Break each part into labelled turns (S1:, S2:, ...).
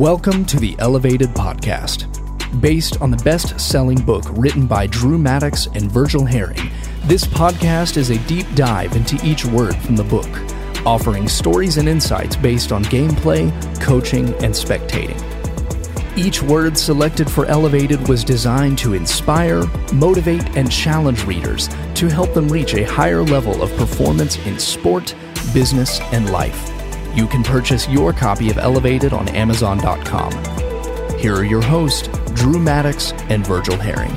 S1: Welcome to the Elevated Podcast. Based on the best selling book written by Drew Maddox and Virgil Herring, this podcast is a deep dive into each word from the book, offering stories and insights based on gameplay, coaching, and spectating. Each word selected for Elevated was designed to inspire, motivate, and challenge readers to help them reach a higher level of performance in sport, business, and life. You can purchase your copy of Elevated on Amazon.com. Here are your hosts, Drew Maddox and Virgil Herring.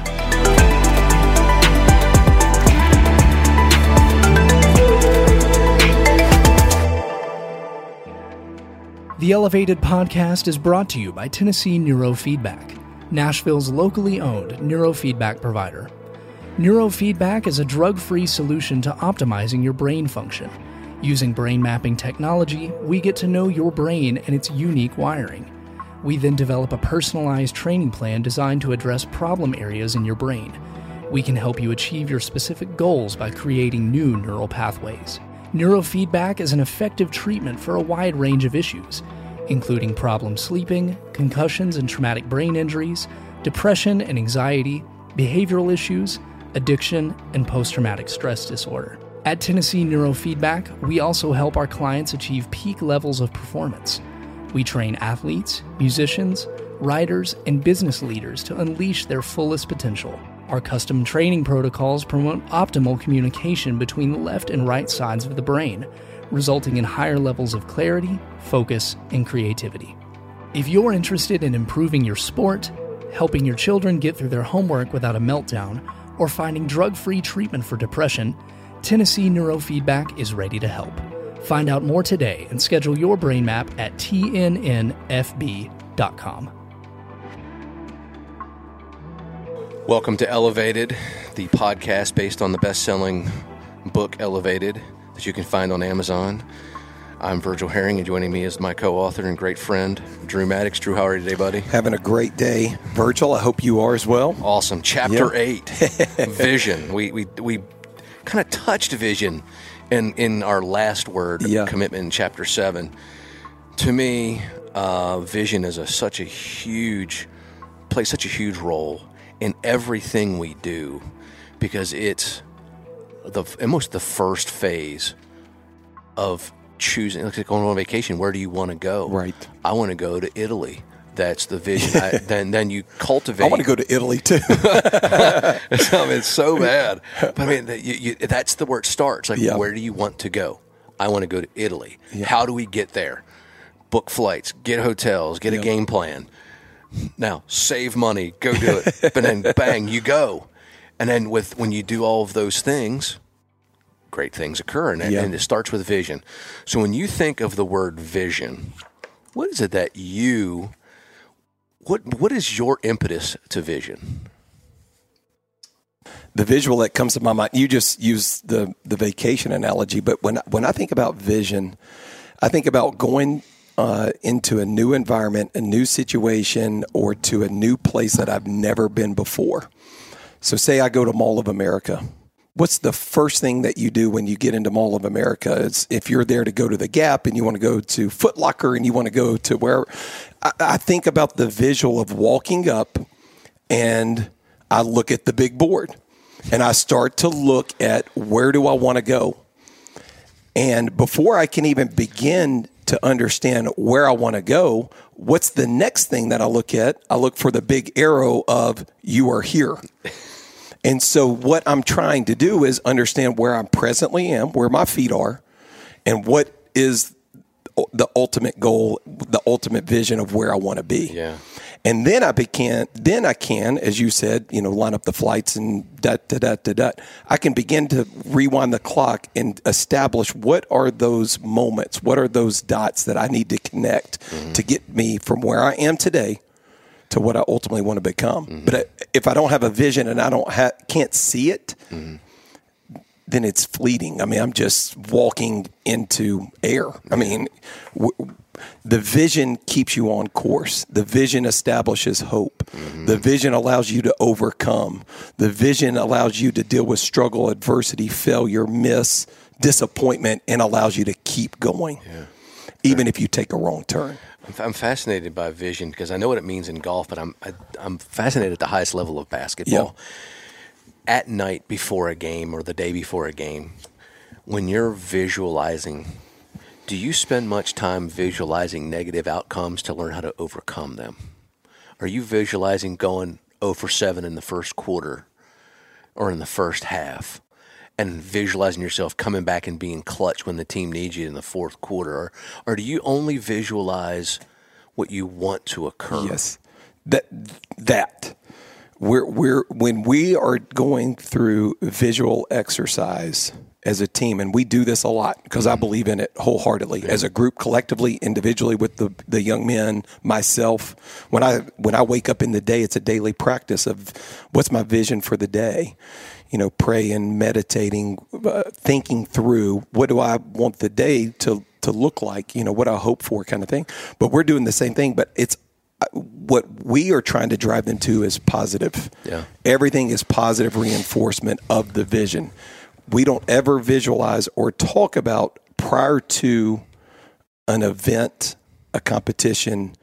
S1: The Elevated podcast is brought to you by Tennessee Neurofeedback, Nashville's locally owned neurofeedback provider. Neurofeedback is a drug free solution to optimizing your brain function. Using brain mapping technology, we get to know your brain and its unique wiring. We then develop a personalized training plan designed to address problem areas in your brain. We can help you achieve your specific goals by creating new neural pathways. Neurofeedback is an effective treatment for a wide range of issues, including problem sleeping, concussions and traumatic brain injuries, depression and anxiety, behavioral issues, addiction, and post traumatic stress disorder. At Tennessee Neurofeedback, we also help our clients achieve peak levels of performance. We train athletes, musicians, writers, and business leaders to unleash their fullest potential. Our custom training protocols promote optimal communication between the left and right sides of the brain, resulting in higher levels of clarity, focus, and creativity. If you're interested in improving your sport, helping your children get through their homework without a meltdown, or finding drug free treatment for depression, Tennessee Neurofeedback is ready to help. Find out more today and schedule your brain map at tnnfb.com.
S2: Welcome to Elevated, the podcast based on the best selling book Elevated that you can find on Amazon. I'm Virgil Herring, and joining me is my co author and great friend, Drew Maddox. Drew, how are you today, buddy?
S3: Having a great day. Virgil, I hope you are as well.
S2: Awesome. Chapter 8 Vision. We, we, we kind of touched vision in, in our last word,
S3: Yeah.
S2: commitment in chapter 7. To me, uh, vision is a, such a huge, plays such a huge role in everything we do because it's the almost the first phase of choosing. Like going on vacation, where do you want to go?
S3: Right.
S2: I want to go to Italy. That's the vision. I, then then you cultivate.
S3: I want to go to Italy too.
S2: I mean, it's so bad. But I mean, that you, you, that's the where it starts. Like,
S3: Yeah.
S2: where do you want to go? I want to go to Italy. How do we get there? Book flights, get hotels, get a game plan. Now, save money, go do it. but then, bang, you go. And then, with when you do all of those things, great things occur, and,
S3: Yeah.
S2: and it starts with vision. So, when you think of the word vision, what is it that you what what is your impetus to vision?
S3: the visual that comes to my mind, you just use the, the vacation analogy, but when, when I think about vision, I think about going uh, into a new environment, a new situation, or to a new place that I've never been before. So, say I go to Mall of America. What's the first thing that you do when you get into Mall of America? It's if you're there to go to the Gap and you want to go to Foot Locker and you want to go to where I, I think about the visual of walking up and I look at the big board and I start to look at where do I want to go. And before I can even begin to understand where I want to go, what's the next thing that I look at? I look for the big arrow of you are here. And so what I'm trying to do is understand where I presently am, where my feet are, and what is the ultimate goal, the ultimate vision of where I want to be.
S2: Yeah.
S3: And then I began, then I can, as you said, you know, line up the flights and da da da da da. I can begin to rewind the clock and establish what are those moments, what are those dots that I need to connect
S2: Mm-hmm.
S3: to get me from where I am today to what I ultimately want to become.
S2: Mm-hmm.
S3: But if I don't have a vision and I don't ha- can't see it,
S2: Mm-hmm.
S3: then it's fleeting. I mean, I'm just walking into air. I mean, w- the vision keeps you on course. The vision establishes hope. The vision allows you to overcome. The vision allows you to deal with struggle, adversity, failure, miss, disappointment, and allows you to keep going, even if you take a wrong turn.
S2: I'm- fascinated by vision because I know what it means in golf, but I'm I, I'm fascinated at the highest level of basketball. At night before a game or the day before a game, when you're visualizing, do you spend much time visualizing negative outcomes to learn how to overcome them? Are you visualizing going 0 for 7 in the first quarter or in the first half? And visualizing yourself coming back and being clutch when the team needs you in the fourth quarter? Or, or do you only visualize what you want to occur?
S3: Yes, that that we're we're when we are going through visual exercise as a team, and we do this a lot because I believe in it wholeheartedly. As a group, collectively, individually, with the the young men, myself. When I when I wake up in the day, it's a daily practice of what's my vision for the day. You know, praying, meditating, uh, thinking through what do I want the day to to look like. You know, what I hope for, kind of thing. But we're doing the same thing, but it's what we are trying to drive them to is positive.
S2: Yeah.
S3: Everything is positive reinforcement of the vision. We don't ever visualize or talk about prior to an event, a competition.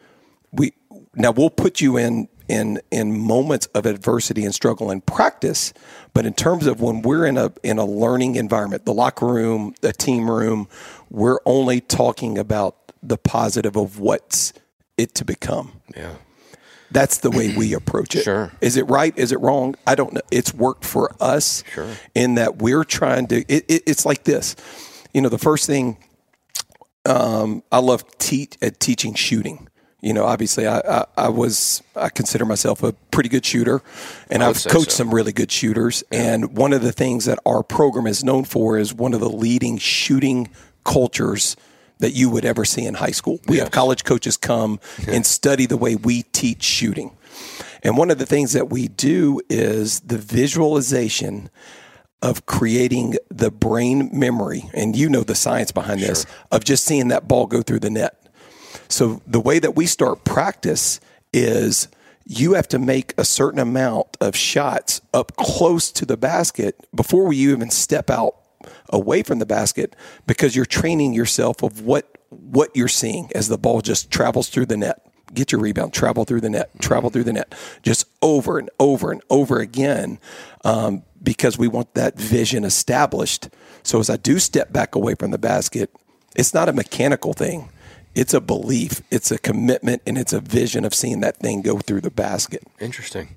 S3: We now we'll put you in in in moments of adversity and struggle and practice, but in terms of when we're in a in a learning environment, the locker room, the team room, we're only talking about the positive of what's it to become.
S2: Yeah.
S3: That's the way we approach it.
S2: Sure.
S3: Is it right? Is it wrong? I don't know. It's worked for us.
S2: Sure.
S3: In that we're trying to. It, it, it's like this. You know, the first thing um, I love teach at teaching shooting. You know, obviously, I, I, I was I consider myself a pretty good shooter, and I've coached
S2: so.
S3: some really good shooters. And one of the things that our program is known for is one of the leading shooting cultures that you would ever see in high school. We have college coaches come and study the way we teach shooting. And one of the things that we do is the visualization of creating the brain memory, and you know the science behind this, of just seeing that ball go through the net. So the way that we start practice is you have to make a certain amount of shots up close to the basket before you even step out away from the basket because you're training yourself of what what you're seeing as the ball just travels through the net. Get your rebound, travel through the net, travel through the net, just over and over and over again, um, because we want that vision established. So as I do step back away from the basket, it's not a mechanical thing. It's a belief, it's a commitment, and it's a vision of seeing that thing go through the basket.
S2: Interesting.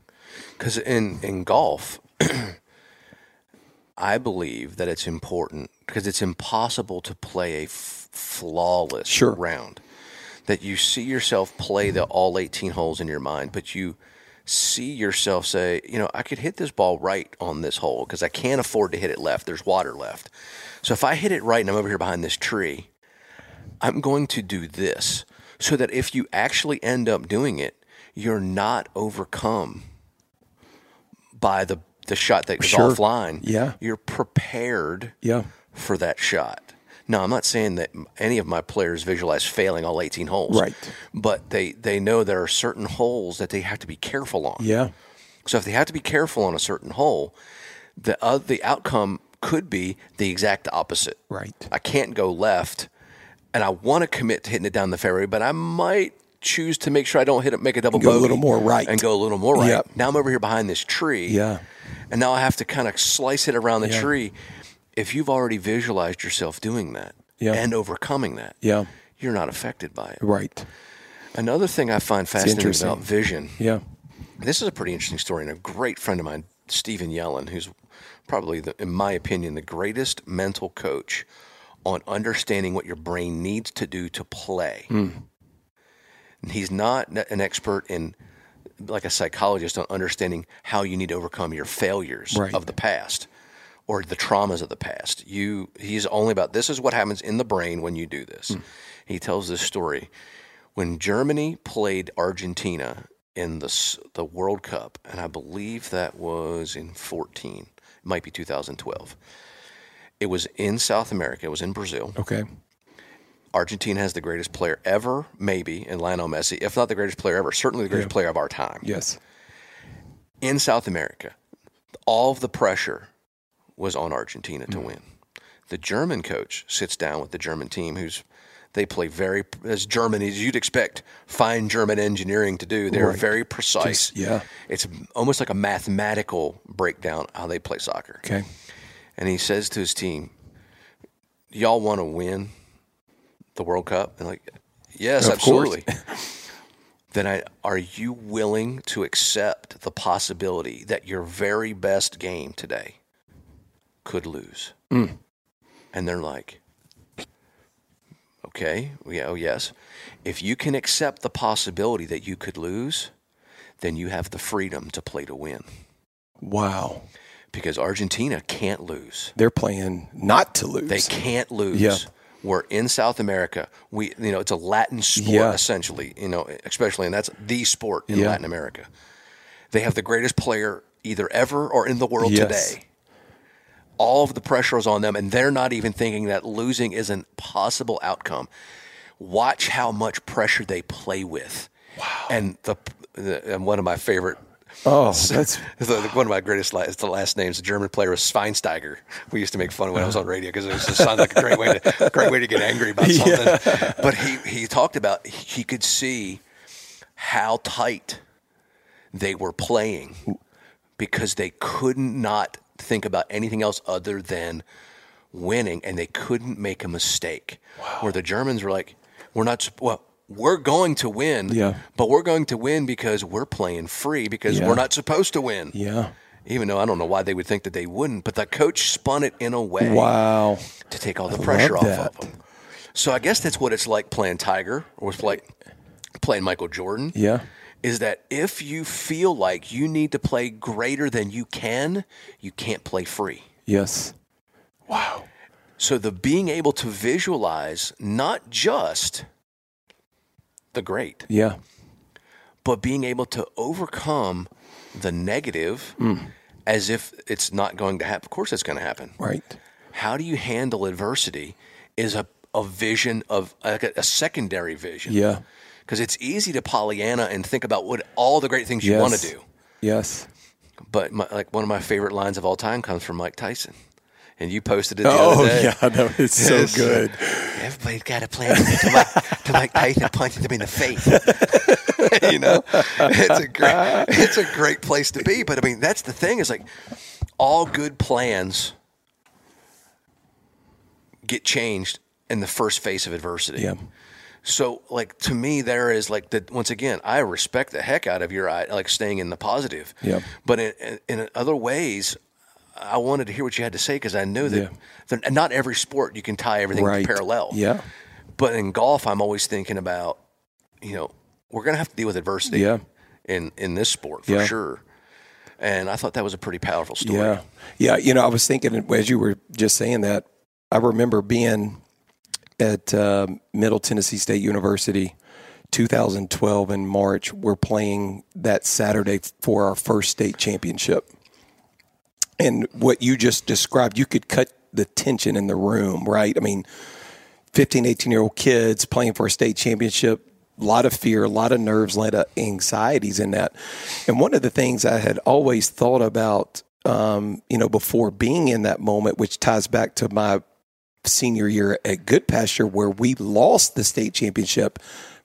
S2: Because in, in golf, I believe that it's important because it's impossible to play a f- flawless
S3: Sure.
S2: round. That you see yourself play the all 18 holes in your mind, but you see yourself say, you know, I could hit this ball right on this hole because I can't afford to hit it left. There's water left. So if I hit it right and I'm over here behind this tree, I'm going to do this so that if you actually end up doing it, you're not overcome by the the shot that goes
S3: Sure.
S2: offline.
S3: Yeah.
S2: You're prepared
S3: Yeah.
S2: for that shot. Now, I'm not saying that any of my players visualize failing all 18 holes.
S3: Right.
S2: But they, they know there are certain holes that they have to be careful on.
S3: Yeah.
S2: So if they have to be careful on a certain hole, the uh, the outcome could be the exact opposite.
S3: Right.
S2: I can't go left, and I want to commit to hitting it down the fairway, but I might choose to make sure I don't hit it, make a double
S3: Go a little more right.
S2: and go a little more right.
S3: Yep.
S2: Now I'm over here behind this tree,
S3: Yeah.
S2: and now I have to kind of slice it around the
S3: Yeah.
S2: tree. If you've already visualized yourself doing that
S3: Yeah.
S2: and overcoming that,
S3: Yeah.
S2: you're not affected by it.
S3: Right.
S2: Another thing I find fascinating about vision
S3: Yeah.
S2: this is a pretty interesting story, and a great friend of mine Steven Yellin, who's probably, the, in my opinion, the greatest mental coach on understanding what your brain needs to do to play. And he's not an expert in, like a psychologist, on understanding how you need to overcome your failures
S3: Right.
S2: of the past or the traumas of the past. You, he's only about this is what happens in the brain when you do this. Hmm. He tells this story when Germany played Argentina in the the World Cup, and I believe that was in 14, it might be 2012. It was in South America. It was in Brazil.
S3: Okay.
S2: Argentina has the greatest player ever, maybe, in Lionel Messi. If not the greatest player ever, certainly the greatest player of our time.
S3: Yes.
S2: In South America, all of the pressure was on Argentina to hmm. win. The German coach sits down with the German team, who's they play very as German as you'd expect fine German engineering to do. They're
S3: Right.
S2: very precise.
S3: Just- yeah.
S2: it's almost like a mathematical breakdown how they play soccer.
S3: Okay.
S2: And he says to his team, "Y'all want to win the World Cup?" And like, yes,
S3: Of
S2: absolutely. then I, are you willing to accept the possibility that your very best game today could lose?
S3: Mm.
S2: And they're like, okay, yeah, oh yes. If you can accept the possibility that you could lose, then you have the freedom to play to win
S3: Wow.
S2: Because Argentina can't lose.
S3: They're playing not to lose.
S2: They can't lose.
S3: Yeah.
S2: We're in South America. We, you know, it's a Latin sport
S3: Yeah.
S2: essentially. You know, especially, and that's the sport in
S3: Yeah.
S2: Latin America. They have the greatest player either ever or in the world
S3: Yes.
S2: today. All of the pressure is on them, and they're not even thinking that losing is a possible outcome. Watch how much pressure they play with. Wow. And the, the and one of my favorite
S3: Oh, that's
S2: the, one of my greatest la- the last names. The German player was Schweinsteiger. We used to make fun of when I was on radio because it was just sounded like a great way to great way to get angry about something. But he he talked about he could see how tight they were playing because they could not not think about anything else other than winning, and they couldn't make a mistake. Where the Germans were like, "We're not well." We're going to win,
S3: Yeah.
S2: but we're going to win because we're playing free because
S3: Yeah.
S2: we're not supposed to win.
S3: yeah.
S2: Even though I don't know why they would think that they wouldn't, but the coach spun it in a way
S3: Wow.
S2: to take all the pressure off
S3: that.
S2: of them. So I guess that's what it's like playing Tiger or it's like playing Michael Jordan.
S3: Yeah.
S2: Is that if you feel like you need to play greater than you can, you can't play free.
S3: Yes. Wow.
S2: So the being able to visualize not just the great,
S3: Yeah.
S2: but being able to overcome the negative
S3: Hmm.
S2: as if it's not going to happen. Of course, it's going to happen.
S3: Right.
S2: How do you handle adversity is a, a vision of like a, a secondary vision.
S3: Yeah.
S2: Because it's easy to Pollyanna and think about what all the great things you want to do.
S3: Yes.
S2: But my, like one of my favorite lines of all time comes from Mike Tyson. And you posted it the
S3: Oh
S2: other day.
S3: yeah, that was so
S2: Yes.
S3: good.
S2: Everybody's got a plan to Mike, to Mike Tyson punching them in the face. you know, it's a great, it's a great place to be. But I mean, that's the thing is like all good plans get changed in the first face of adversity.
S3: Yeah.
S2: So, like to me, there is like that. Once again, I respect the heck out of your eye, like staying in the positive.
S3: Yeah.
S2: But in, in, in other ways, I wanted to hear what you had to say because I knew that
S3: Yeah.
S2: not every sport you can tie everything
S3: Right.
S2: parallel.
S3: Yeah.
S2: But in golf, I'm always thinking about, you know, we're going to have to deal with adversity.
S3: Yeah.
S2: In in this sport for
S3: Yeah.
S2: sure. And I thought that was a pretty powerful story.
S3: Yeah. Yeah. You know, I was thinking as you were just saying that, I remember being at um Middle Tennessee State University, 2012 in March. We're playing that Saturday for our first state championship. And what you just described, you could cut the tension in the room, right? I mean, 15, 18 year old kids playing for a state championship, a lot of fear, a lot of nerves, a lot of anxieties in that. And one of the things I had always thought about, um, you know, before being in that moment, which ties back to my senior year at Goodpasture, where we lost the state championship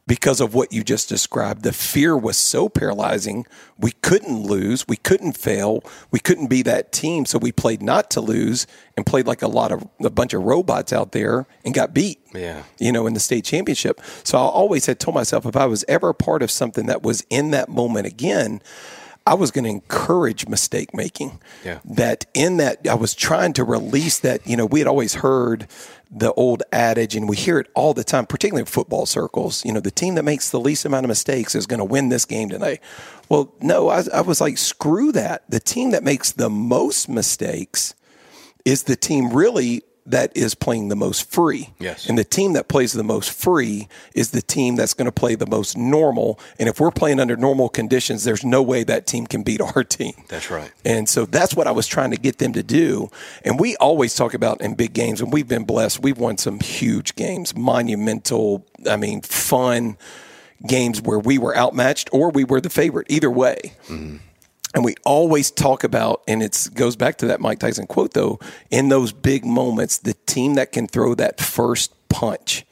S3: because of what you just described. The fear was so paralyzing. We couldn't lose. We couldn't fail. We couldn't be that team. So we played not to lose and played like a lot of a bunch of robots out there and got beat.
S2: Yeah.
S3: You know, in the state championship. So I always had told myself if I was ever a part of something that was in that moment again, I was going to encourage mistake making.
S2: Yeah.
S3: That in that I was trying to release that. You know, we had always heard the old adage, and we hear it all the time, particularly in football circles. You know, the team that makes the least amount of mistakes is going to win this game tonight. Well, no, I, I was like, screw that. The team that makes the most mistakes is the team really that is playing the most free.
S2: Yes.
S3: And the team that plays the most free is the team that's going to play the most normal. And if we're playing under normal conditions, there's no way that team can beat our team.
S2: That's right.
S3: And so that's what I was trying to get them to do. And we always talk about in big games, and we've been blessed. We've won some huge games, monumental, I mean, fun games where we were outmatched or we were the favorite. Either way. Mm-hmm. And we always talk about, and it goes back to that Mike Tyson quote, though, in those big moments, the team that can throw that first punch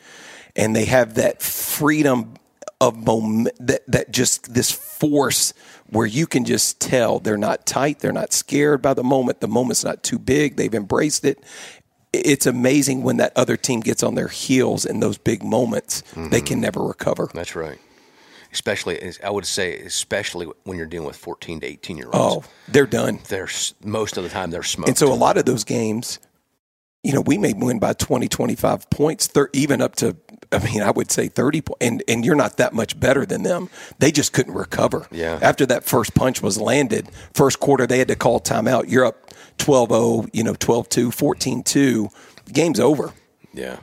S3: and they have that freedom of moment, that, that just this force where you can just tell they're not tight, they're not scared by the moment, the moment's not too big, they've embraced it. It's amazing when that other team gets on their heels in those big moments, they mm-hmm. can never recover.
S2: That's right. Especially, I would say, especially when you're dealing with 14 to 18 year olds.
S3: Oh, they're done.
S2: They're most of the time they're smoked.
S3: And so a lot of those games, you know, we may win by 20, 25 points, thir- even up to, I mean, I would say 30 points. And, and you're not that much better than them. They just couldn't recover.
S2: Yeah.
S3: After that first punch was landed, first quarter, they had to call timeout. You're up 12 0, you know, 12 2, 14 2. Game's over.
S2: Yeah.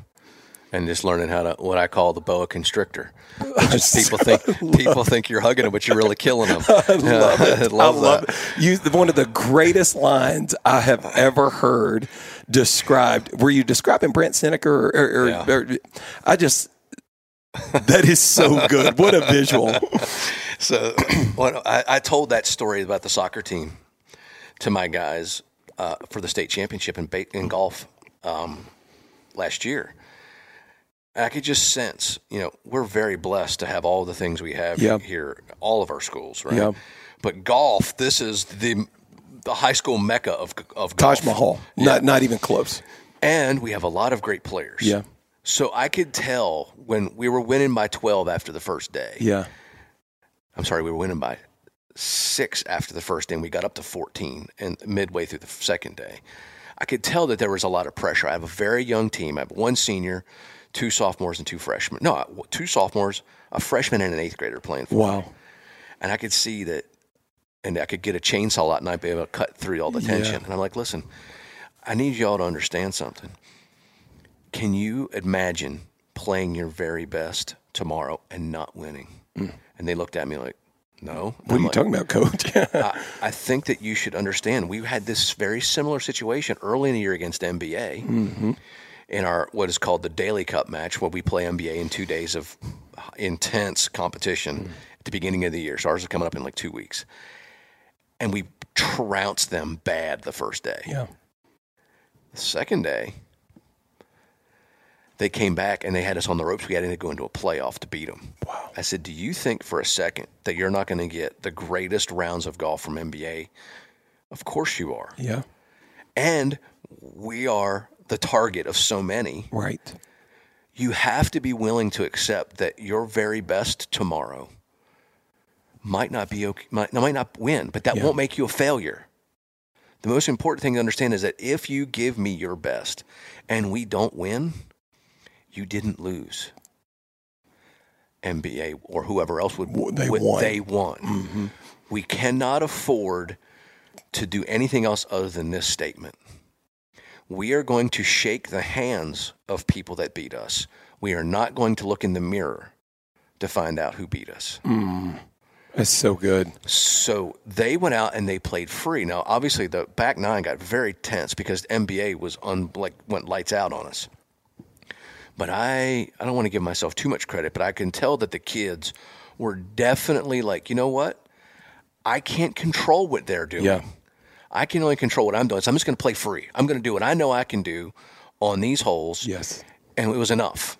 S2: And just learning how to what I call the boa constrictor. Is people think people think you're hugging them, but you're really killing them. I love
S3: I
S2: love
S3: love
S2: that.
S3: it. You, one of the greatest lines I have ever heard described. Were you describing Brandt Snedeker? Or, or,
S2: Yeah.
S3: or- I just, that is so good. What a visual.
S2: So when I, I told that story about the soccer team to my guys uh, for the state championship in, in golf um, last year. I could just sense, you know, we're very blessed to have all the things we have
S3: Yeah.
S2: here, all of our schools, right?
S3: Yeah.
S2: But golf, this is the the high school mecca of of golf.
S3: Taj Mahal. Not, not even close.
S2: and we have a lot of great players.
S3: Yeah.
S2: So I could tell when we were winning by 12 after the first day.
S3: Yeah.
S2: I'm sorry, we were winning by six after the first day, and we got up to 14 and midway through the second day. I could tell that there was a lot of pressure. I have a very young team. I have one senior, two sophomores, and two freshmen. No, uh, two sophomores, a freshman, and an eighth grader playing for me.
S3: Wow.
S2: And I could see that, and I could get a chainsaw out and I'd be able to cut through all the tension. And I'm like, listen, I need y'all to understand something. Can you imagine playing your very best tomorrow and not winning? Mm. And they looked at me like, no.
S3: What are you talking about, coach?
S2: I, I think that you should understand. We had this very similar situation early in the year against MBA mm-hmm. In our what is called the Daily Cup match, where we play MBA in two days of intense competition mm. at the beginning of the year. So ours is coming up in like two weeks, and we trounced them bad the first day.
S3: yeah.
S2: The second day, they came back and they had us on the ropes. We had to go into a playoff to beat them.
S3: Wow.
S2: I said, Do you think for a second that you're not going to get the greatest rounds of golf from MBA? Of course you are.
S3: Yeah.
S2: And we are the target of so many.
S3: Right.
S2: You have to be willing to accept that your very best tomorrow might not be okay, might, might not win, but that
S3: Yeah.
S2: won't make you a failure. The most important thing to understand is that if you give me your best and we don't win, you didn't lose. MBA or whoever else would
S3: they
S2: would-
S3: won.
S2: They won. Mm-hmm. We cannot afford to do anything else other than this statement. We are going to shake the hands of people that beat us. We are not going to look in the mirror to find out who beat us.
S3: Mm, that's so good.
S2: So they went out and they played free. Now, obviously, the back nine got very tense because MBA was like went lights out on us. But I, I don't want to give myself too much credit, but I can tell that the kids were definitely like, you know what? I can't control what they're doing.
S3: Yeah.
S2: I can only control what I'm doing. So I'm just going to play free. I'm going to do what I know I can do on these holes
S3: Yes.
S2: and it was enough.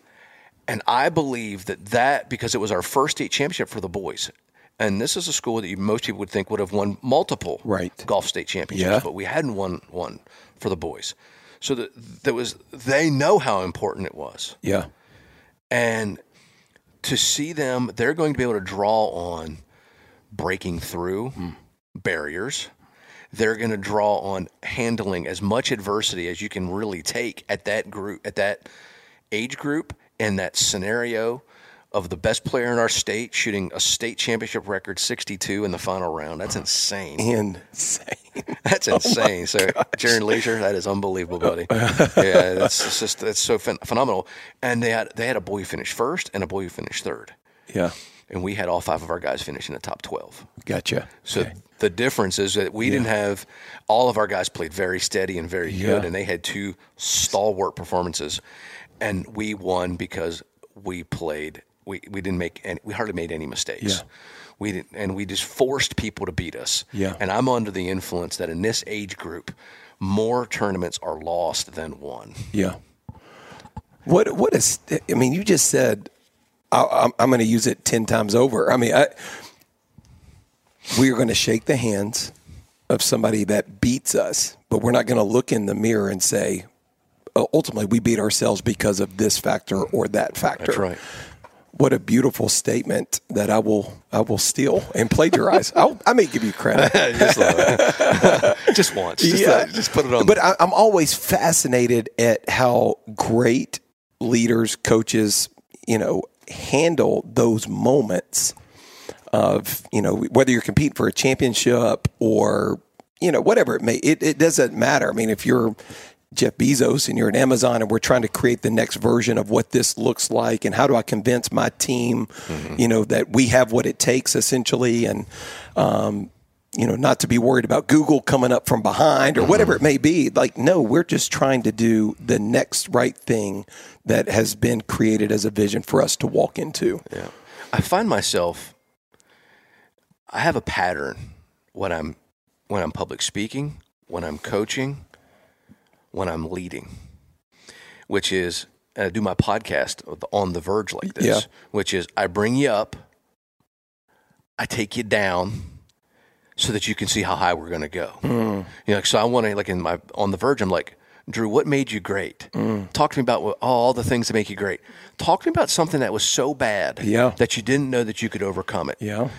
S2: And I believe that that because it was our first state championship for the boys, and this is a school that you, most people would think would have won multiple
S3: Right.
S2: golf state championships,
S3: Yeah.
S2: but we hadn't won one for the boys. So that there was they know how important it was,
S3: Yeah.
S2: and to see them, they're going to be able to draw on breaking through hmm. barriers. They're going to draw on handling as much adversity as you can really take at that group, at that age group, and that scenario of the best player in our state shooting a state championship record 62 in the final round. That's uh-huh. insane.
S3: Insane.
S2: That's oh insane. so, Jaron Leisure, that is unbelievable, oh. buddy. yeah, that's it's just that's so phen- phenomenal. And they had they had a boy who finished first and a boy who finished third,
S3: Yeah.
S2: And we had all five of our guys finish in the top 12.
S3: Gotcha.
S2: So
S3: Okay.
S2: the difference is that we didn't have all of our guys played very steady and very good, and they had two stalwart performances, and we won because we played. We, we didn't make any. We hardly made any mistakes.
S3: Yeah.
S2: We didn't, and we just forced people to beat us.
S3: Yeah.
S2: And I'm under the influence that in this age group, more tournaments are lost than won.
S3: Yeah. What what is? I mean, you just said I, I'm, I'm going to use it ten times over. I mean, I, we are going to shake the hands of somebody that beats us, but we're not going to look in the mirror and say, "Oh, ultimately, we beat ourselves because of this factor or that factor.
S2: That's right.
S3: What a beautiful statement that I will I will steal and plagiarize. I'll, I may give you credit.
S2: just, once. Just, uh, just put it on.
S3: But I, I'm always fascinated at how great leaders, coaches, you know, handle those moments of you know whether you're competing for a championship or you know whatever it may. It, it doesn't matter. I mean, if you're Jeff Bezos and you're at Amazon and we're trying to create the next version of what this looks like and how do I convince my team, you know, that we have what it takes essentially and um, you know, not to be worried about Google coming up from behind or whatever it mm-hmm. may be. Like, no, we're just trying to do the next right thing that has been created as a vision for us to walk into.
S2: Yeah. I find myself I have a pattern when I'm when I'm public speaking, when I'm coaching, when I'm leading, which is I do my podcast on the verge like this,
S3: Yeah.
S2: which is I bring you up, I take you down so that you can see how high we're going to go. Hmm. You know, so I want to like in my on the verge. I'm like, Drew, what made you great? Hmm. Talk to me about what, all the things that make you great. Talk to me about something that was so bad
S3: Yeah.
S2: that you didn't know that you could overcome it.
S3: Yeah.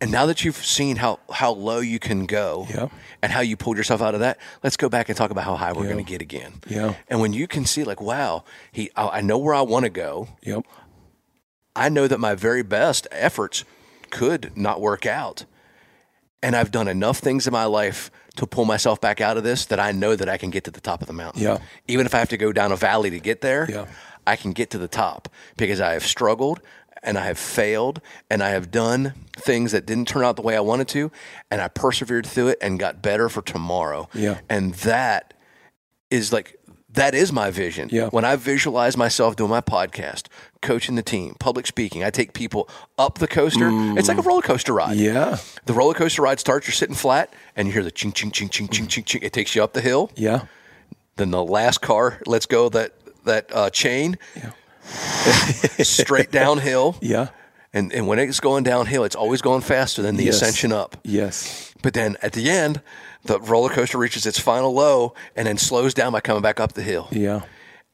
S2: And now that you've seen how how low you can go,
S3: Yeah.
S2: and how you pulled yourself out of that, let's go back and talk about how high we're
S3: Yeah.
S2: going to get again.
S3: Yeah.
S2: And when you can see, like, wow, he, I, I know where I want to go.
S3: Yep.
S2: I know that my very best efforts could not work out. And I've done enough things in my life to pull myself back out of this that I know that I can get to the top of the mountain.
S3: Yeah.
S2: Even if I have to go down a valley to get there,
S3: Yeah.
S2: I can get to the top because I have struggled and I have failed and I have done things that didn't turn out the way I wanted to and I persevered through it and got better for tomorrow.
S3: Yeah.
S2: And that is like that is my vision.
S3: Yeah.
S2: When I visualize myself doing my podcast, coaching the team, public speaking, I take people up the coaster. It's like a roller coaster ride.
S3: Mm. Yeah.
S2: The roller coaster ride starts, you're sitting flat, and you hear the ching, ching, ching, ching, ching, ching, ching. It takes you up the hill.
S3: Yeah.
S2: Then the last car lets go that that uh, chain, straight downhill.
S3: Yeah.
S2: And and when it's going downhill, it's always going faster than the
S3: Yes.
S2: ascension up.
S3: Yes.
S2: But then at the end, the roller coaster reaches its final low and then slows down by coming back up the hill.
S3: Yeah.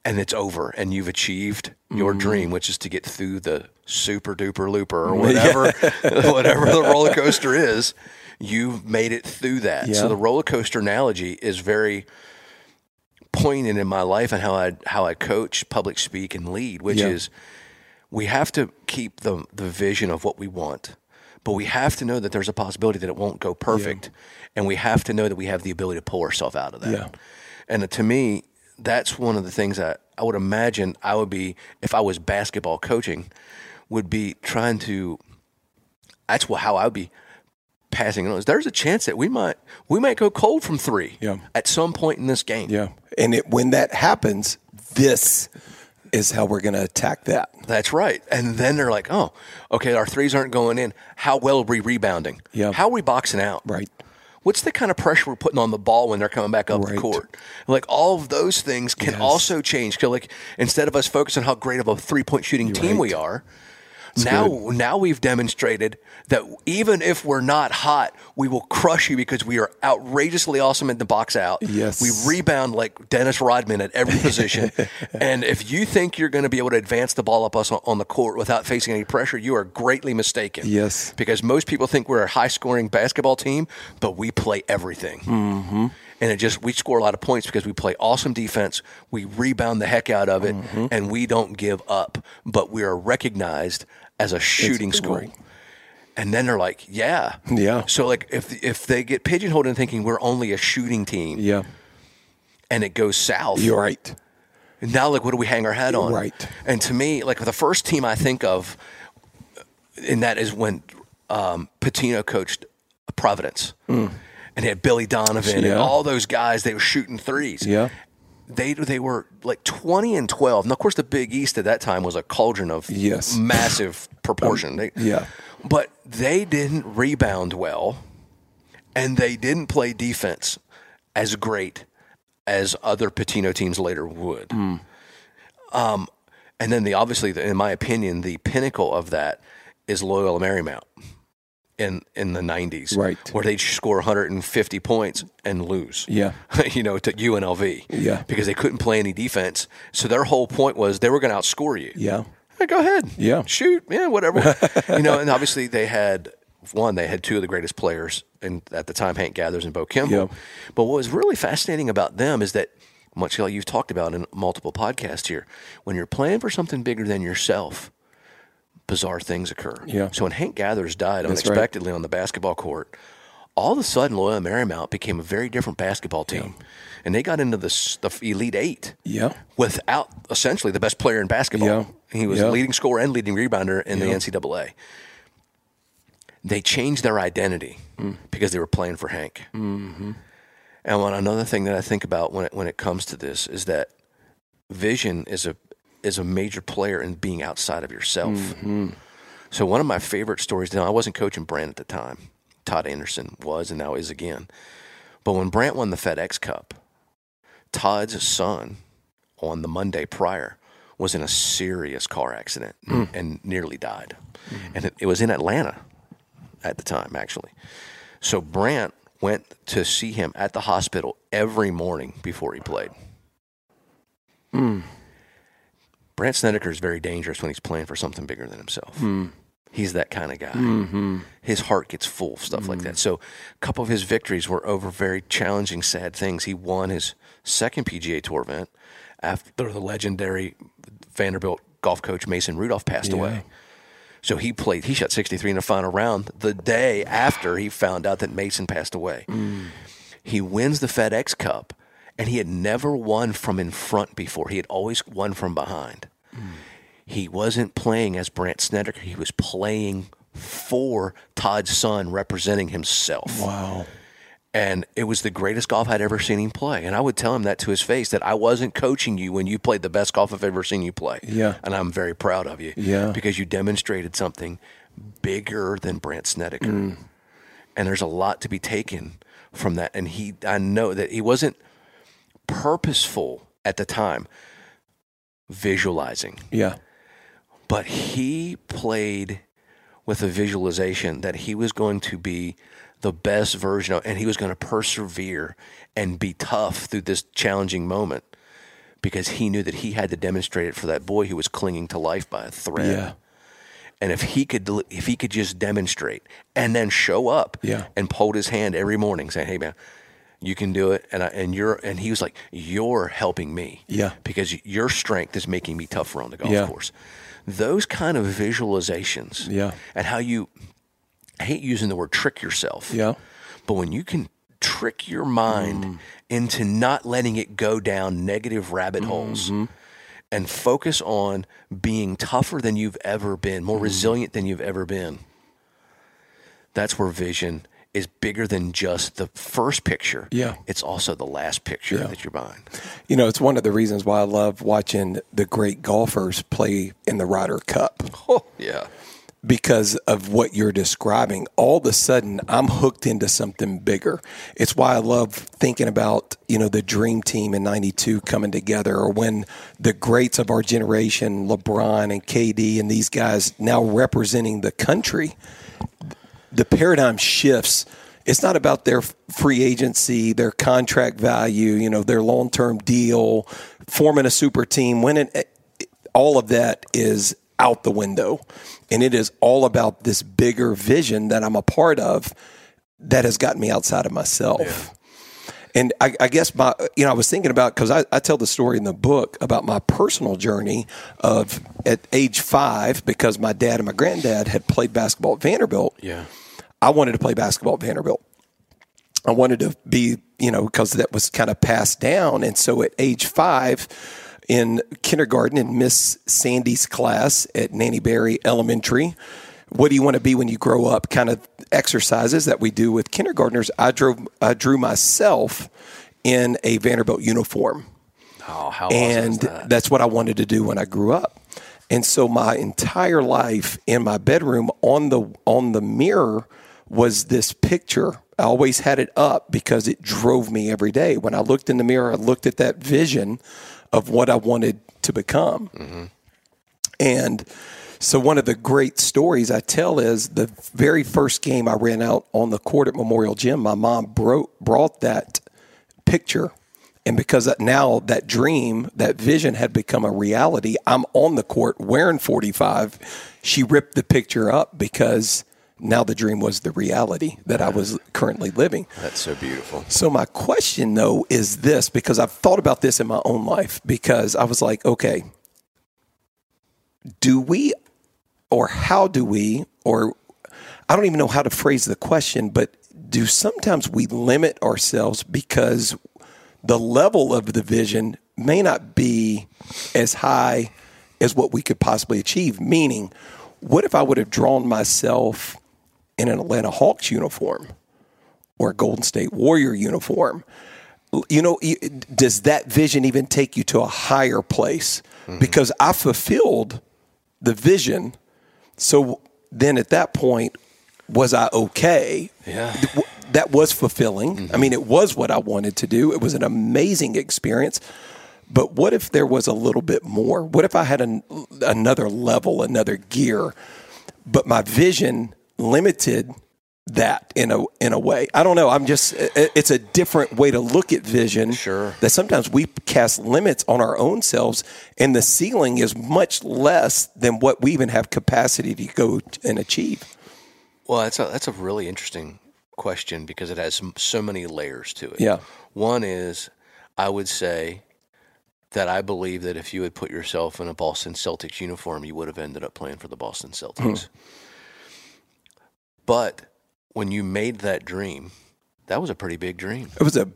S2: And it's over, and you've achieved
S3: Mm.
S2: your dream, which is to get through the super duper looper or whatever, whatever the roller coaster is. You've made it through that.
S3: Yeah.
S2: So the roller coaster analogy is very poignant in my life and how I how I coach, public speak, and lead, which
S3: Yeah.
S2: is we have to keep the the vision of what we want, but we have to know that there's a possibility that it won't go perfect, and we have to know that we have the ability to pull ourselves out of that.
S3: Yeah.
S2: And uh, to me, that's one of the things that I would imagine I would be if I was basketball coaching, would be trying to. That's how I would be passing it on. Is There's a chance that we might we might go cold from three
S3: Yeah.
S2: at some point in this game.
S3: Yeah. And it, when that happens, this is how we're going to attack that.
S2: That's right. And then they're like, oh, okay, our threes aren't going in. How well are we rebounding?
S3: Yeah.
S2: How are we boxing out?
S3: Right.
S2: What's the kind of pressure we're putting on the ball when they're coming back up the court? Like all of those things can
S3: Yes.
S2: also change. 'Cause, like instead of us focusing on how great of a three point shooting team
S3: right.
S2: we are, now,
S3: good.
S2: now we've demonstrated that even if we're not hot, we will crush you because we are outrageously awesome in the box out.
S3: Yes.
S2: we rebound like Dennis Rodman at every position. and if you think you're going to be able to advance the ball up us on, on the court without facing any pressure, you are greatly mistaken.
S3: Yes.
S2: because most people think we're a high-scoring basketball team, but we play everything. Mm-hmm. And it just we score a lot of points because we play awesome defense. We rebound the heck out of it,
S3: Mm-hmm.
S2: and we don't give up. But we are recognized as a shooting school.
S3: right.
S2: And then they're like, yeah,
S3: Yeah.
S2: So like if if they get pigeonholed in thinking we're only a shooting team,
S3: Yeah.
S2: and it goes south,
S3: You're right.
S2: now like what do we hang our head on?
S3: Right.
S2: And to me, like the first team I think of, and that is when um, Pitino coached Providence, and he had Billy Donovan and
S3: Hmm.
S2: All those guys. They were shooting threes.
S3: Yeah.
S2: They they were like twenty and twelve. And of course, the Big East at that time was a cauldron of
S3: Yes.
S2: massive proportion. They-
S3: yeah.
S2: but they didn't rebound well, and they didn't play defense as great as other Pitino teams later would.
S3: Hmm.
S2: Um, and then the obviously, the, in my opinion, the pinnacle of that is Loyola Marymount in in the '90s,
S3: Right.
S2: Where they score 150 points and lose,
S3: Yeah.
S2: you know, to UNLV,
S3: Yeah.
S2: because they couldn't play any defense. So their whole point was they were going to outscore you.
S3: Yeah.
S2: Hey, go ahead.
S3: Yeah.
S2: Shoot. Yeah, whatever. you know, and obviously they had one, they had two of the greatest players and at the time Hank Gathers and Bo Kimble.
S3: Yeah.
S2: But what was really fascinating about them is that much like you've talked about in multiple podcasts here, when you're playing for something bigger than yourself, bizarre things occur.
S3: Yeah.
S2: So when Hank Gathers died
S3: That's right.
S2: unexpectedly on the basketball court, all of a sudden Loyola Marymount became a very different basketball team. And they got into the, the Elite Eight
S3: Yeah.
S2: without essentially the best player in basketball.
S3: Yeah.
S2: He was
S3: Yeah.
S2: leading scorer and leading rebounder in the NCAA. They changed their identity
S3: Mm.
S2: because they were playing for Hank. Mm-hmm. And one another thing that I think about when it, when it comes to this is that vision is a is a major player in being outside of yourself.
S3: Mm-hmm.
S2: So one of my favorite stories. Now I wasn't coaching Brandt at the time. Todd Anderson was, and now is again. But when Brandt won the FedEx Cup, Todd's son on the Monday prior was in a serious car accident hmm. and nearly died. Mm-hmm. And it, it was in Atlanta at the time, actually. So Brandt went to see him at the hospital every morning before he played. Hmm. Brandt Snedeker is very dangerous when he's playing for something bigger than himself. Hmm. He's that kind of guy. Mm-hmm. His heart gets full of stuff like hmm. that. So, a couple of his victories were over very challenging, sad things. He won his second PGA Tour event after the legendary Vanderbilt golf coach Mason Rudolph passed away. So he played. He shot 63 in the final round the day after he found out that Mason passed away. Mm. He wins the FedEx Cup, and he had never won from in front before. He had always won from behind. He wasn't playing as Brandt Snedeker. He was playing for Todd's son, representing himself.
S3: Wow.
S2: And it was the greatest golf I'd ever seen him play. And I would tell him that to his face that I wasn't coaching you when you played the best golf I've ever seen you play.
S3: Yeah.
S2: And I'm very proud of you.
S3: Yeah.
S2: Because you demonstrated something bigger than Brandt Snedeker.
S3: Mm.
S2: And there's a lot to be taken from that. And he, I know that he wasn't purposeful at the time visualizing,
S3: Yeah.
S2: but he played with a visualization that he was going to be the best version of, and he was going to persevere and be tough through this challenging moment because he knew that he had to demonstrate it for that boy who was clinging to life by a thread.
S3: Yeah.
S2: And if he could, if he could just demonstrate and then show up
S3: Yeah.
S2: and hold his hand every morning, saying, "Hey, man, you can do it," and I, and you're, and he was like, "You're helping me,
S3: Yeah.
S2: because your strength is making me tougher on the golf
S3: Yeah.
S2: course." Those kind of visualizations,
S3: Yeah.
S2: and how you, I hate using the word trick yourself,
S3: Yeah.
S2: but when you can trick your mind
S3: Mm.
S2: into not letting it go down negative rabbit holes
S3: Mm-hmm.
S2: and focus on being tougher than you've ever been, more
S3: Mm.
S2: resilient than you've ever been, that's where vision is bigger than just the first picture.
S3: Yeah.
S2: It's also the last picture
S3: Yeah.
S2: that you're buying.
S3: You know, it's one of the reasons why I love watching the great golfers play in the Ryder Cup
S2: Oh, yeah.
S3: because of what you're describing. All of a sudden, I'm hooked into something bigger. It's why I love thinking about, you know, the dream team in 92 coming together or when the greats of our generation, LeBron and KD and these guys now representing the country, the paradigm shifts. It's not about their free agency, their contract value, you know, their long-term deal, forming a super team, winning all of that is out the window. And it is all about this bigger vision that I'm a part of that has gotten me outside of myself. Yeah. And I, I, guess my, you know, I was thinking about because I, I, tell the story in the book about my personal journey of at age five because my dad and my granddad had played basketball at Vanderbilt.
S2: Yeah,
S3: I wanted to play basketball at Vanderbilt. I wanted to be, you know, because that was kind of passed down, and so at age five, in kindergarten in Miss Sandy's class at Nannie Berry Elementary. What do you want to be when you grow up? Kind of exercises that we do with kindergartners. I drove, I drew myself in a Vanderbilt uniform.
S2: Oh, how
S3: and
S2: that?
S3: that's what I wanted to do when I grew up. And so my entire life in my bedroom on the on the mirror was this picture. I always had it up because it drove me every day. When I looked in the mirror, I looked at that vision of what I wanted to become. Mm-hmm. And so, one of the great stories I tell is the very first game I ran out on the court at Memorial Gym, my mom bro- brought that picture. And because now that dream, that vision had become a reality, I'm on the court wearing 45. She ripped the picture up because now the dream was the reality that I was currently living.
S2: That's so beautiful.
S3: So my question though is this because I've thought about this in my own life because I was like, okay, do we or how do we or I don't even know how to phrase the question, but do sometimes we limit ourselves because the level of the vision may not be as high as what we could possibly achieve? Meaning, what if I would have drawn myself in an Atlanta Hawks uniform or a Golden State Warrior uniform, you know, does that vision even take you to a higher place? Mm-hmm. Because I fulfilled the vision. So then at that point, was I okay?
S2: Yeah.
S3: That was fulfilling. Mm-hmm. I mean, it was what I wanted to do. It was an amazing experience. But what if there was a little bit more? What if I had an, another level, another gear? But my vision limited that in a in a way. I don't know. I'm just it's a different way to look at vision.
S2: Sure.
S3: That sometimes we cast limits on our own selves and the ceiling is much less than what we even have capacity to go and achieve.
S2: Well, that's a that's a really interesting question because it has so many layers to it.
S3: Yeah.
S2: One is I would say that I believe that if you had put yourself in a Boston Celtics uniform, you would have ended up playing for the Boston Celtics. Mm. But when you made that dream, that was a pretty big dream.
S3: It was a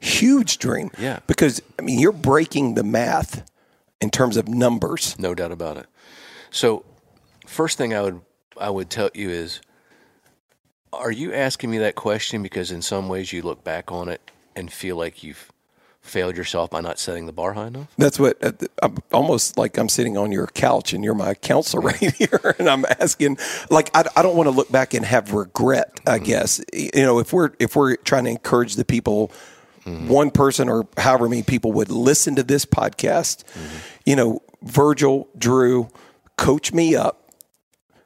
S3: huge dream.
S2: Yeah.
S3: Because, I mean, you're breaking the math in terms of numbers.
S2: No doubt about it. So, first thing I would I would tell you is are you asking me that question because in some ways you look back on it and feel like you've failed yourself by not setting the bar high enough?
S3: That's what I'm almost like I'm sitting on your couch and you're my counselor right here, and I'm asking. Like I, I don't want to look back and have regret. I mm-hmm. guess you know if we're if we're trying to encourage the people, mm-hmm. one person or however many people would listen to this podcast, mm-hmm. you know, Virgil, Drew, coach me up.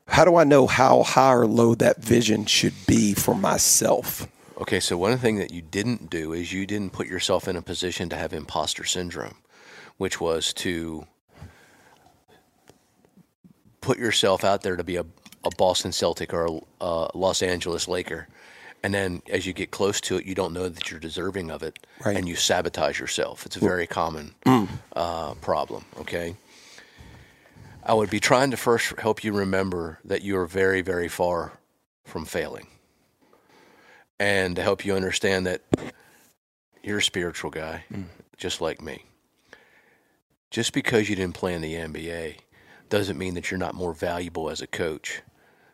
S3: How do I know how high or low that vision should be for myself?
S2: Okay, so one thing that you didn't do is you didn't put yourself in a position to have imposter syndrome, which was to put yourself out there to be a, a Boston Celtic or a, a Los Angeles Laker. And then as you get close to it, you don't know that you're deserving of it,
S3: right.
S2: and you sabotage yourself. It's a very common mm. uh, problem, okay? I would be trying to first help you remember that you are very, very far from failing and to help you understand that you're a spiritual guy, mm. just like me. Just because you didn't play in the NBA doesn't mean that you're not more valuable as a coach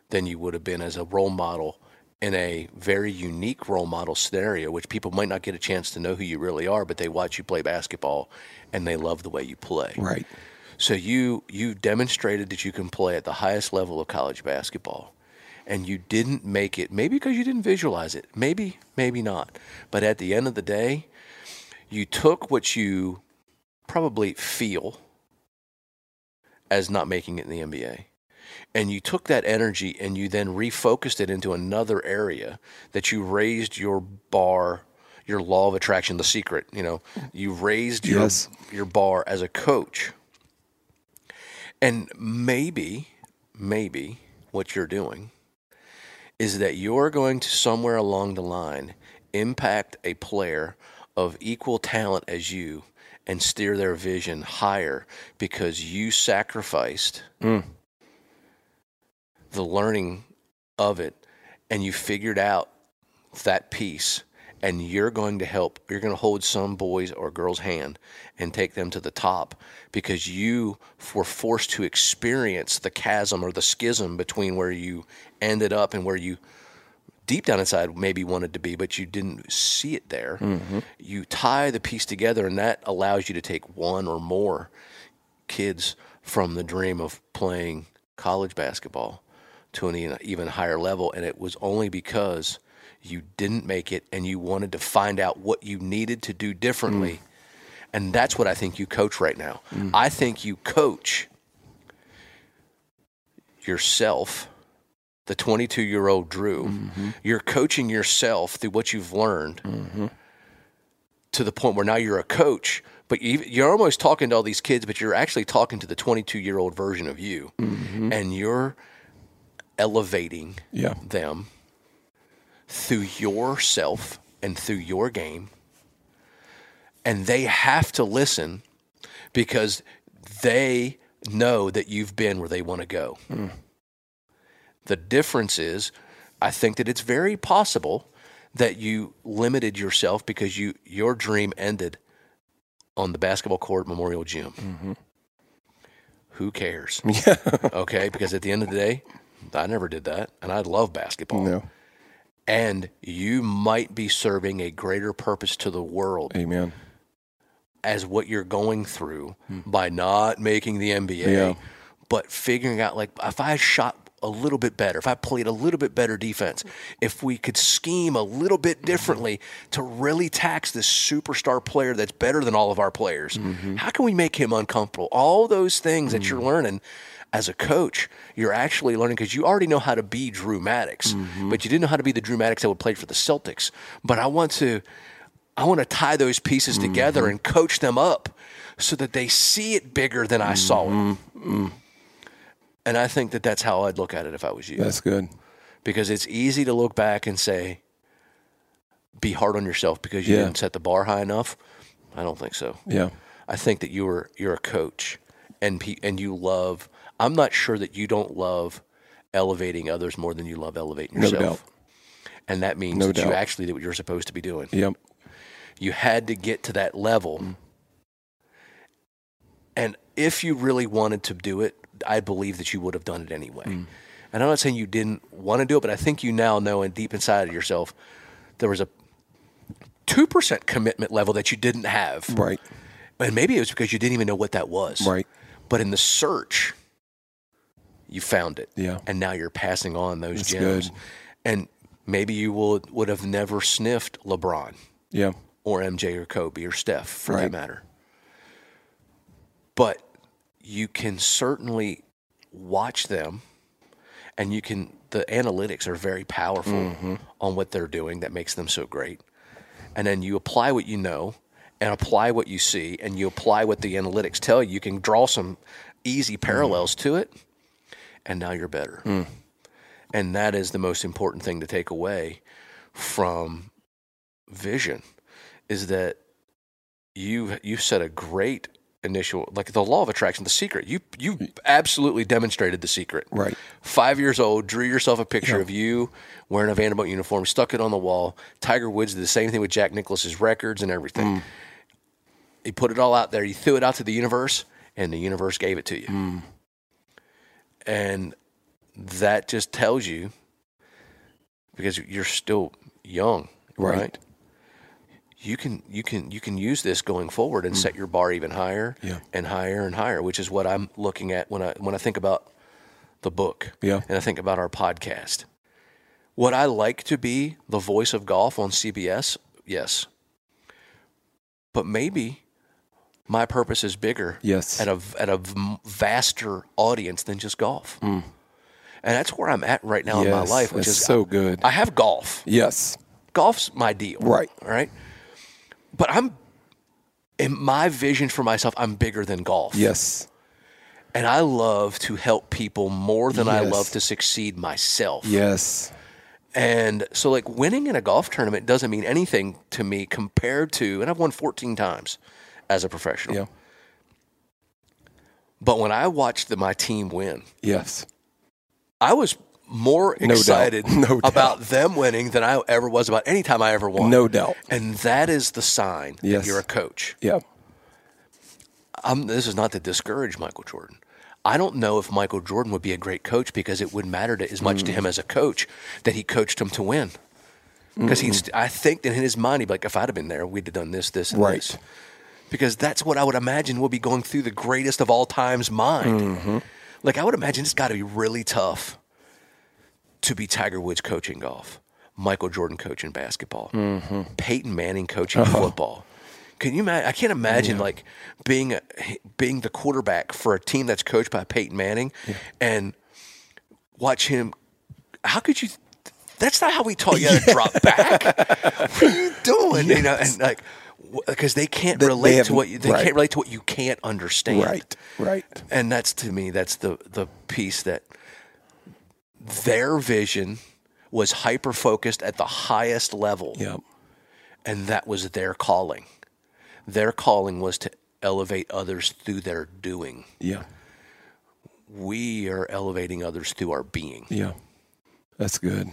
S2: than you would have been as a role model in a very unique role model scenario, which people might not get a chance to know who you really are, but they watch you play basketball and they love the way you play.
S3: Right.
S2: So you you demonstrated that you can play at the highest level of college basketball, and you didn't make it. Maybe because you didn't visualize it. Maybe maybe not. But at the end of the day, you took what you probably feel as not making it in the NBA. And you took that energy and you then refocused it into another area that you raised your bar, your law of attraction, the secret, you know, you raised your
S3: Yes.
S2: your bar as a coach. And maybe, maybe what you're doing is that you're going to somewhere along the line impact a player of equal talent as you and steer their vision higher because you sacrificed mm. the learning of it and you figured out that piece and you're going to help you're going to hold some boys or girls hand and take them to the top because you were forced to experience the chasm or the schism between where you ended up and where you deep down inside maybe wanted to be but you didn't see it there mm-hmm. you tie the piece together and that allows you to take one or more kids from the dream of playing college basketball to an even higher level. And it was only because you didn't make it and you wanted to find out what you needed to do differently. Mm. And that's what I think you coach right now. Mm. I think you coach yourself, the 22 year old Drew. Mm-hmm. You're coaching yourself through what you've learned mm-hmm. to the point where now you're a coach, but you, you're almost talking to all these kids, but you're actually talking to the 22 year old version of you, mm-hmm. and you're elevating
S3: Yeah.
S2: them through yourself and through your game, and they have to listen because they know that you've been where they want to go. Hmm. The difference is, I think that it's very possible that you limited yourself because you your dream ended on the basketball court Memorial Gym. Mm-hmm. Who cares? okay, because at the end of the day, I never did that, and I love basketball.
S3: No.
S2: And you might be serving a greater purpose to the world
S3: Amen.
S2: as what you're going through hmm. by not making the NBA,
S3: Yeah.
S2: but figuring out like if I shot a little bit better, if I played a little bit better defense, if we could scheme a little bit differently to really tax this superstar player that's better than all of our players, mm-hmm. how can we make him uncomfortable? All those things that you're mm. learning as a coach, you're actually learning because you already know how to be Drew Maddox, mm-hmm. but you didn't know how to be the Drew Maddox that would play for the Celtics. But I want to I want to tie those pieces together mm-hmm. and coach them up so that they see it bigger than I saw it. Mm-hmm. And I think that that's how I'd look at it if I was you.
S3: That's good.
S2: Because it's easy to look back and say, be hard on yourself because you
S3: Yeah.
S2: didn't set the bar high enough. I don't think so.
S3: Yeah.
S2: I think that you're you're a coach and pe- and you love. I'm not sure that you don't love elevating others more than you love elevating
S3: No
S2: yourself.
S3: doubt.
S2: And that means
S3: No
S2: that you actually did what you're supposed to be doing
S3: Yep.
S2: you had to get to that level.
S3: Mm.
S2: And if you really wanted to do it, I believe that you would have done it anyway.
S3: Mm.
S2: And I'm not saying you didn't want to do it, but I think you now know and deep inside of yourself there was a 2% commitment level that you didn't have.
S3: Right.
S2: And maybe it was because you didn't even know what that was.
S3: Right.
S2: But in the search, you found it.
S3: Yeah.
S2: And now you're passing on those
S3: That's
S2: gems.
S3: good.
S2: And maybe you would, would have never sniffed LeBron
S3: Yeah.
S2: or MJ or Kobe or Steph for that matter. But you can certainly watch them and you can the analytics are very powerful
S3: Mm-hmm.
S2: on what they're doing that makes them so great. And then you apply what you know and apply what you see and you apply what the analytics tell you. You can draw some easy parallels to it and now you're better. Hmm. And that is the most important thing to take away from vision is that you you set a great initial like the law of attraction the secret. You you hmm. absolutely demonstrated the secret.
S3: Right.
S2: five years old drew yourself a picture of you wearing a vanderbilt uniform stuck it on the wall. Tiger woods did the same thing with jack nicklaus's records and everything. Hmm. He put it all out there. You threw it out to the universe and the universe gave it to you and that just tells you because you're still young
S3: Right.
S2: right you can you can you can use this going forward and mm. set your bar even higher
S3: Yeah.
S2: and higher and higher, which is what I'm looking at when I when I think about the book
S3: Yeah.
S2: and I think about our podcast. Would I like to be the voice of golf on CBS? Yes. But maybe my purpose is bigger
S3: Yes.
S2: at a at a vaster audience than just golf. And that's where I'm at right now in my
S3: Mm.
S2: Life, which is
S3: so good.
S2: I have golf.
S3: Yes.
S2: Golf's my deal.
S3: Right.
S2: All right. But I'm in my vision for myself, I'm bigger than golf.
S3: Yes.
S2: And I love to help people more than I love to succeed myself.
S3: Yes.
S2: And so, like, winning in a golf tournament doesn't mean anything to me compared to, and I've won 14 times as a professional.
S3: Yeah.
S2: But when I watched the, my team win,
S3: Yes.
S2: I was more
S3: doubt.
S2: excited
S3: No doubt.
S2: about them winning than I ever was about any time I ever won.
S3: No doubt.
S2: And that is the sign that you're a coach.
S3: Yeah.
S2: I'm, this is not to discourage Michael Jordan. I don't know if Michael Jordan would be a great coach because it wouldn't matter to, as much
S3: Mm.
S2: to him as a coach that he coached him to win. Because he's, I think that in his mind, he'd be like, if I'd have been there, we'd have done this, this, and
S3: Right.
S2: this. Because that's what I would imagine will be going through the greatest of all time's mind.
S3: Mm-hmm.
S2: Like, I would imagine it's got to be really tough to be Tiger Woods coaching golf, Michael Jordan coaching basketball,
S3: Mm-hmm.
S2: Peyton Manning coaching
S3: Uh-huh.
S2: football. Can you imagine? I can't imagine like being a, being the quarterback for a team that's coached by Peyton Manning and watch him. How could you? That's not how we taught you how to drop back. what are you doing? You know, and like because they can't
S3: They- they
S2: relate to
S3: haven't-
S2: what you, they
S3: right.
S2: can't relate to what you can't understand.
S3: Right. Right.
S2: And that's to me, that's the the piece that their vision was hyper focused at the highest level
S3: Yeah.
S2: and that was their calling. Their calling was to elevate others through their doing.
S3: Yeah.
S2: We are elevating others through our being.
S3: Yeah. That's good.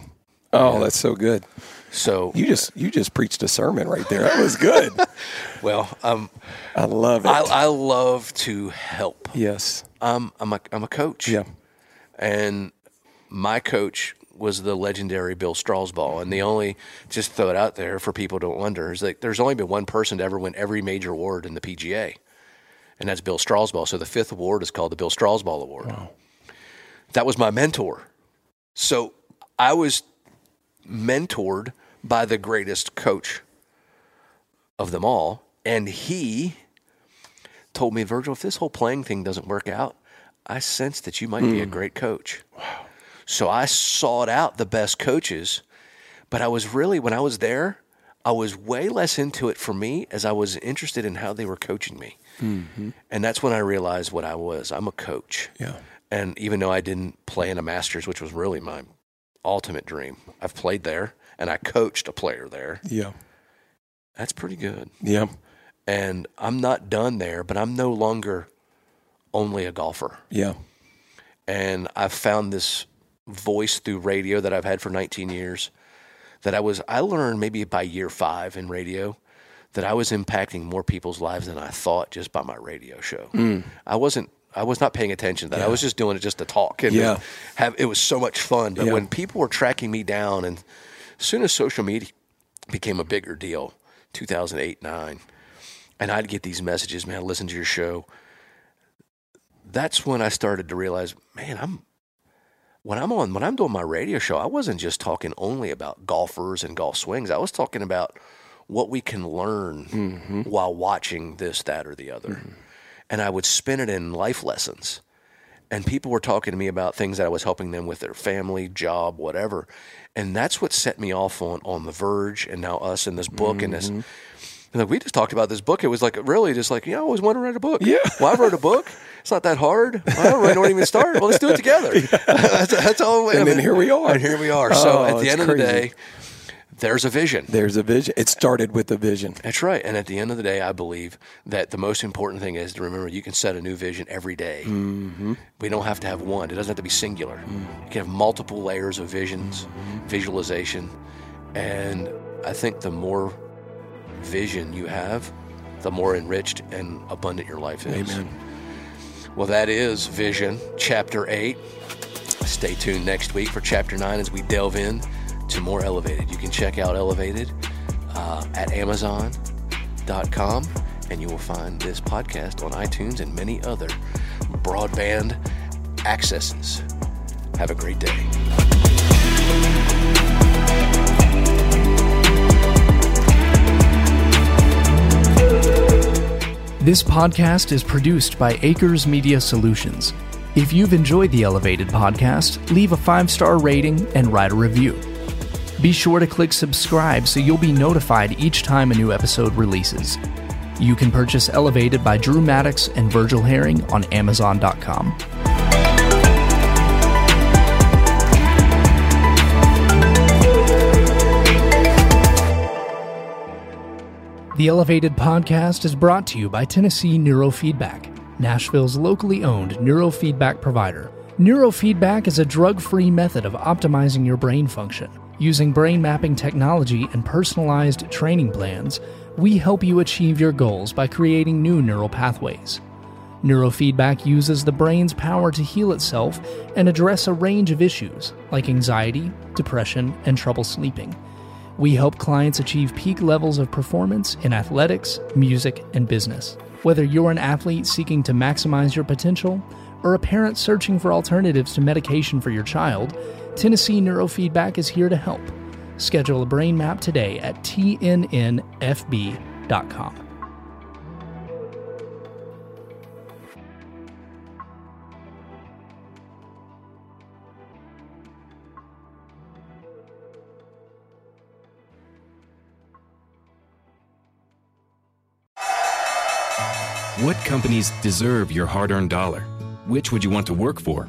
S3: Oh, that's so good.
S2: So,
S3: You just you just preached a sermon right there. That was good.
S2: well, um,
S3: I love it.
S2: I, I love to help.
S3: yes.
S2: Um, I'm a I'm a coach.
S3: Yeah.
S2: and my coach was the legendary Bill Strausbaugh. And the only, just throw it out there for people to wonder, is like there's only been one person to ever win every major award in the PGA, and that's Bill Strausbaugh. So the fifth award is called the Bill Strausbaugh Award. That was my mentor. So I was mentored by the greatest coach of them all, and he told me, Virgil, if this whole playing thing doesn't work out, I sense that you might be a hmm. great coach. So I sought out the best coaches, but I was really, when I was there, I was way less into it for me as I was interested in how they were coaching me. Mm-hmm. And that's when I realized what I was. I'm a coach.
S3: Yeah.
S2: And even though I didn't play in a Masters, which was really my ultimate dream, I've played there and I coached a player there.
S3: Yeah.
S2: That's pretty good.
S3: Yeah.
S2: And I'm not done there, but I'm no longer only a golfer.
S3: Yeah.
S2: and I've found this voice through radio that I've had for 19 years that I was I learned maybe by year 5 in radio that I was impacting more people's lives than I thought just by my radio show. Hmm. I wasn't I was not paying attention to that. I was just doing it just to talk and
S3: Yeah.
S2: have it was so much fun. But
S3: Yeah.
S2: when people were tracking me down and as soon as social media became a bigger deal, 2008, 9, and I'd get these messages, man, listen to your show that's when I started to realize, man, I'm when I'm on when I'm doing my radio show, I wasn't just talking only about golfers and golf swings. I was talking about what we can learn mm-hmm. while watching this, that, or the other. Mm-hmm. And I would spin it in life lessons. And people were talking to me about things that I was helping them with their family, job, whatever. And that's what set me off on on the verge and now us in this book and this mm-hmm. and like we just talked about this book. It was like really just like, you know, I always wanted to write a book.
S3: Yeah.
S2: Well, I wrote a book. It's not that hard. Well, I don't really know when to even start. Well, let's do it together. that's, that's all.
S3: And then here we are.
S2: And here we are. So
S3: Oh,
S2: at the end of the day, there's a vision.
S3: There's a vision. It started with a vision.
S2: That's right. And at the end of the day, I believe that the most important thing is to remember you can set a new vision every day.
S3: Mm-hmm.
S2: We don't have to have one, it doesn't have to be singular. You can have multiple layers of visions,
S3: Mm-hmm.
S2: visualization. And I think the more vision you have, the more enriched and abundant your life is.
S3: Amen.
S2: Well, that is Vision, Chapter 8. Stay tuned next week for Chapter 9 as we delve in to more Elevated. You can check out Elevated uh, at Amazon.com, and you will find this podcast on iTunes and many other broadband accesses. Have a great day.
S1: This podcast is produced by Acres Media Solutions. If you've enjoyed the Elevated podcast, leave a five star rating and write a review. Be sure to click subscribe so you'll be notified each time a new episode releases. You can purchase Elevated by Drew Maddox and Virgil Herring on Amazon.com. The Elevated podcast is brought to you by Tennessee Neurofeedback, Nashville's locally owned neurofeedback provider. Neurofeedback is a drug free method of optimizing your brain function. Using brain mapping technology and personalized training plans, we help you achieve your goals by creating new neural pathways. Neurofeedback uses the brain's power to heal itself and address a range of issues like anxiety, depression, and trouble sleeping. We help clients achieve peak levels of performance in athletics, music, and business. Whether you're an athlete seeking to maximize your potential or a parent searching for alternatives to medication for your child, Tennessee Neurofeedback is here to help. Schedule a brain map today at tnnfb.com.
S4: What companies deserve your hard earned dollar? Which would you want to work for?